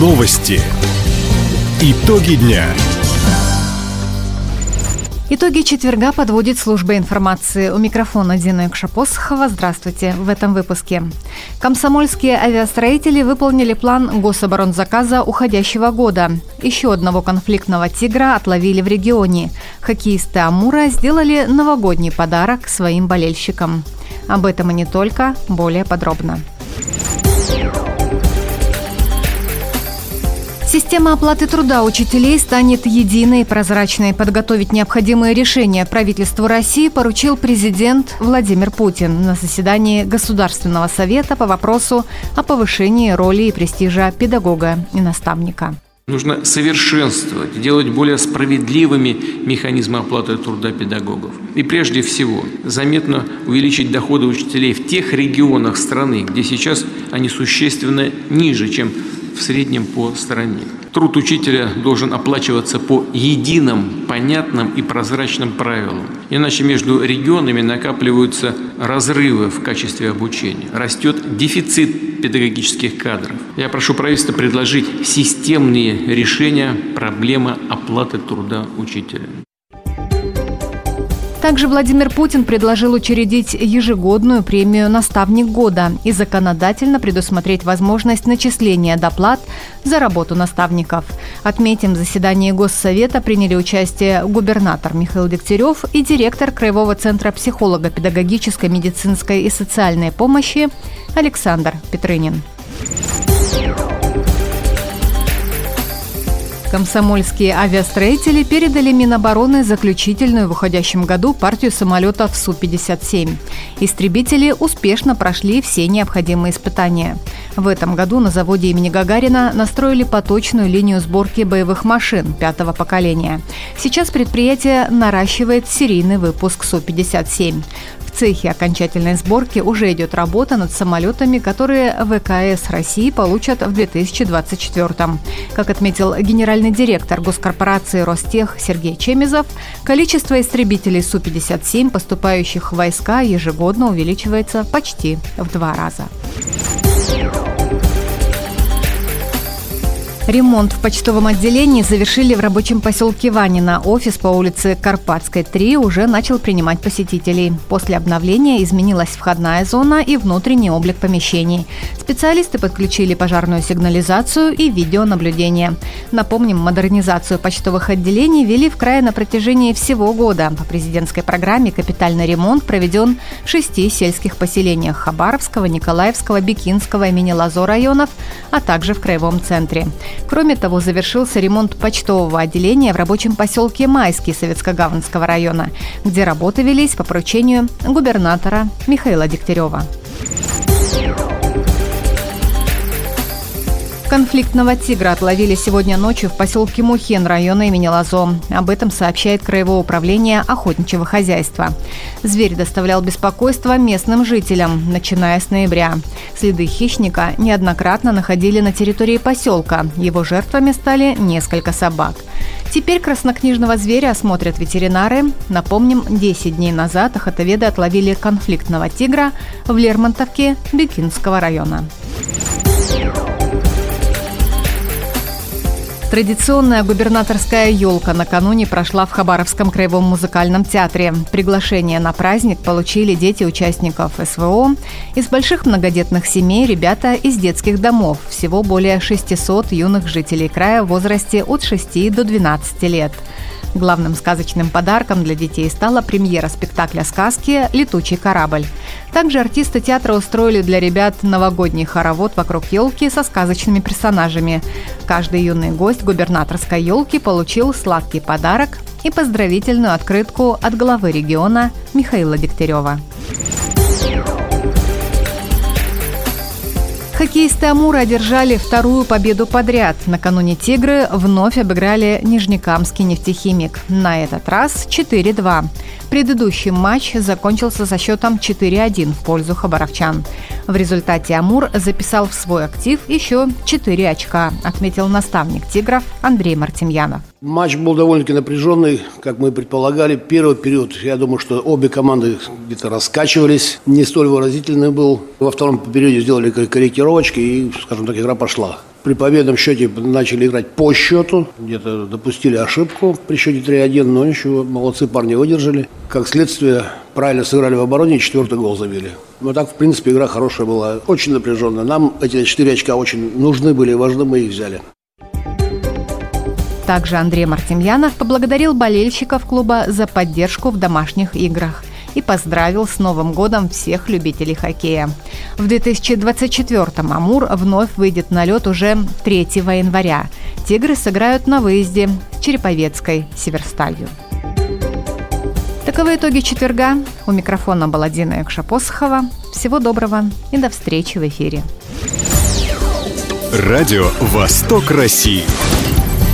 Новости. Итоги дня. Итоги четверга подводит служба информации. У микрофона Дина Экшапосхова. Здравствуйте. В этом выпуске. Комсомольские авиастроители выполнили план гособоронзаказа уходящего года. Еще одного конфликтного тигра отловили в регионе. Хоккеисты Амура сделали новогодний подарок своим болельщикам. Об этом и не только, более подробно. Система оплаты труда учителей станет единой и прозрачной. Подготовить необходимые решения правительству России поручил президент Владимир Путин на заседании Государственного совета по вопросу о повышении роли и престижа педагога и наставника. Нужно совершенствовать, делать более справедливыми механизмы оплаты труда педагогов. И прежде всего, заметно увеличить доходы учителей в тех регионах страны, где сейчас они существенно ниже, чем в среднем по стране. Труд учителя должен оплачиваться по единым, понятным и прозрачным правилам. Иначе между регионами накапливаются разрывы в качестве обучения. Растет дефицит педагогических кадров. Я прошу правительства предложить системные решения проблемы оплаты труда учителя. Также Владимир Путин предложил учредить ежегодную премию «Наставник года» и законодательно предусмотреть возможность начисления доплат за работу наставников. Отметим, в заседании Госсовета приняли участие губернатор Михаил Дегтярев и директор Краевого центра психолого-педагогической, медицинской и социальной помощи Александр Петрынин. Комсомольские авиастроители передали Минобороны заключительную в уходящем году партию самолетов Су-57. Истребители успешно прошли все необходимые испытания. В этом году на заводе имени Гагарина настроили поточную линию сборки боевых машин пятого поколения. Сейчас предприятие наращивает серийный выпуск Су-57. В цехе окончательной сборки уже идет работа над самолетами, которые ВКС России получат в 2024 Как отметил генеральный директор госкорпорации Ростех Сергей Чемизов, количество истребителей Су-57, поступающих в войска, ежегодно увеличивается почти в два раза. Ремонт в почтовом отделении завершили в рабочем поселке Ванина. Офис по улице Карпатской, 3 уже начал принимать посетителей. После обновления изменилась входная зона и внутренний облик помещений. Специалисты подключили пожарную сигнализацию и видеонаблюдение. Напомним, модернизацию почтовых отделений вели в крае на протяжении всего года. По президентской программе капитальный ремонт проведен в шести сельских поселениях Хабаровского, Николаевского, Бикинского имени Лазо районов, а также в краевом центре. Кроме того, завершился ремонт почтового отделения в рабочем поселке Майский Советско-Гаванского района, где работы велись по поручению губернатора Михаила Дегтярева. Конфликтного тигра отловили сегодня ночью в поселке Мухин района имени Лазо. Об этом сообщает Краевое управление охотничьего хозяйства. Зверь доставлял беспокойство местным жителям, начиная с ноября. Следы хищника неоднократно находили на территории поселка. Его жертвами стали несколько собак. Теперь краснокнижного зверя осмотрят ветеринары. Напомним, 10 дней назад охотоведы отловили конфликтного тигра в Лермонтовке Бекинского района. Традиционная губернаторская елка накануне прошла в Хабаровском краевом музыкальном театре. Приглашение на праздник получили дети участников СВО. Из больших многодетных семей ребята из детских домов. Всего более 600 юных жителей края в возрасте от 6 до 12 лет. Главным сказочным подарком для детей стала премьера спектакля сказки «Летучий корабль». Также артисты театра устроили для ребят новогодний хоровод вокруг елки со сказочными персонажами. Каждый юный гость губернаторской елки получил сладкий подарок и поздравительную открытку от главы региона Михаила Дегтярева. Хоккеисты Амура одержали вторую победу подряд. Накануне «Тигры» вновь обыграли Нижнекамский нефтехимик. На этот раз 4-2. Предыдущий матч закончился со счетом 4-1 в пользу хабаровчан. В результате Амур записал в свой актив еще 4 очка, отметил наставник «Тигров» Андрей Мартемьянов. Матч был довольно-таки напряженный, как мы предполагали. Первый период, я думаю, что обе команды где-то раскачивались, не столь выразительный был. Во втором периоде сделали корректировочки и, скажем так, игра пошла. При победном счете начали играть по счету, где-то допустили ошибку при счете 3-1, но ничего, молодцы парни выдержали. Как следствие, правильно сыграли в обороне и четвертый гол забили. Но так, в принципе, игра хорошая была, очень напряженная. Нам эти четыре очка очень нужны были и важны, мы их взяли. Также Андрей Мартемьянов поблагодарил болельщиков клуба за поддержку в домашних играх и поздравил с Новым годом всех любителей хоккея. В 2024-м «Амур» вновь выйдет на лед уже 3 января. «Тигры» сыграют на выезде с Череповецкой «Северсталью». Таковы итоги четверга. У микрофона была Дина Якшапосхова. Всего доброго и до встречи в эфире. Радио «Восток России».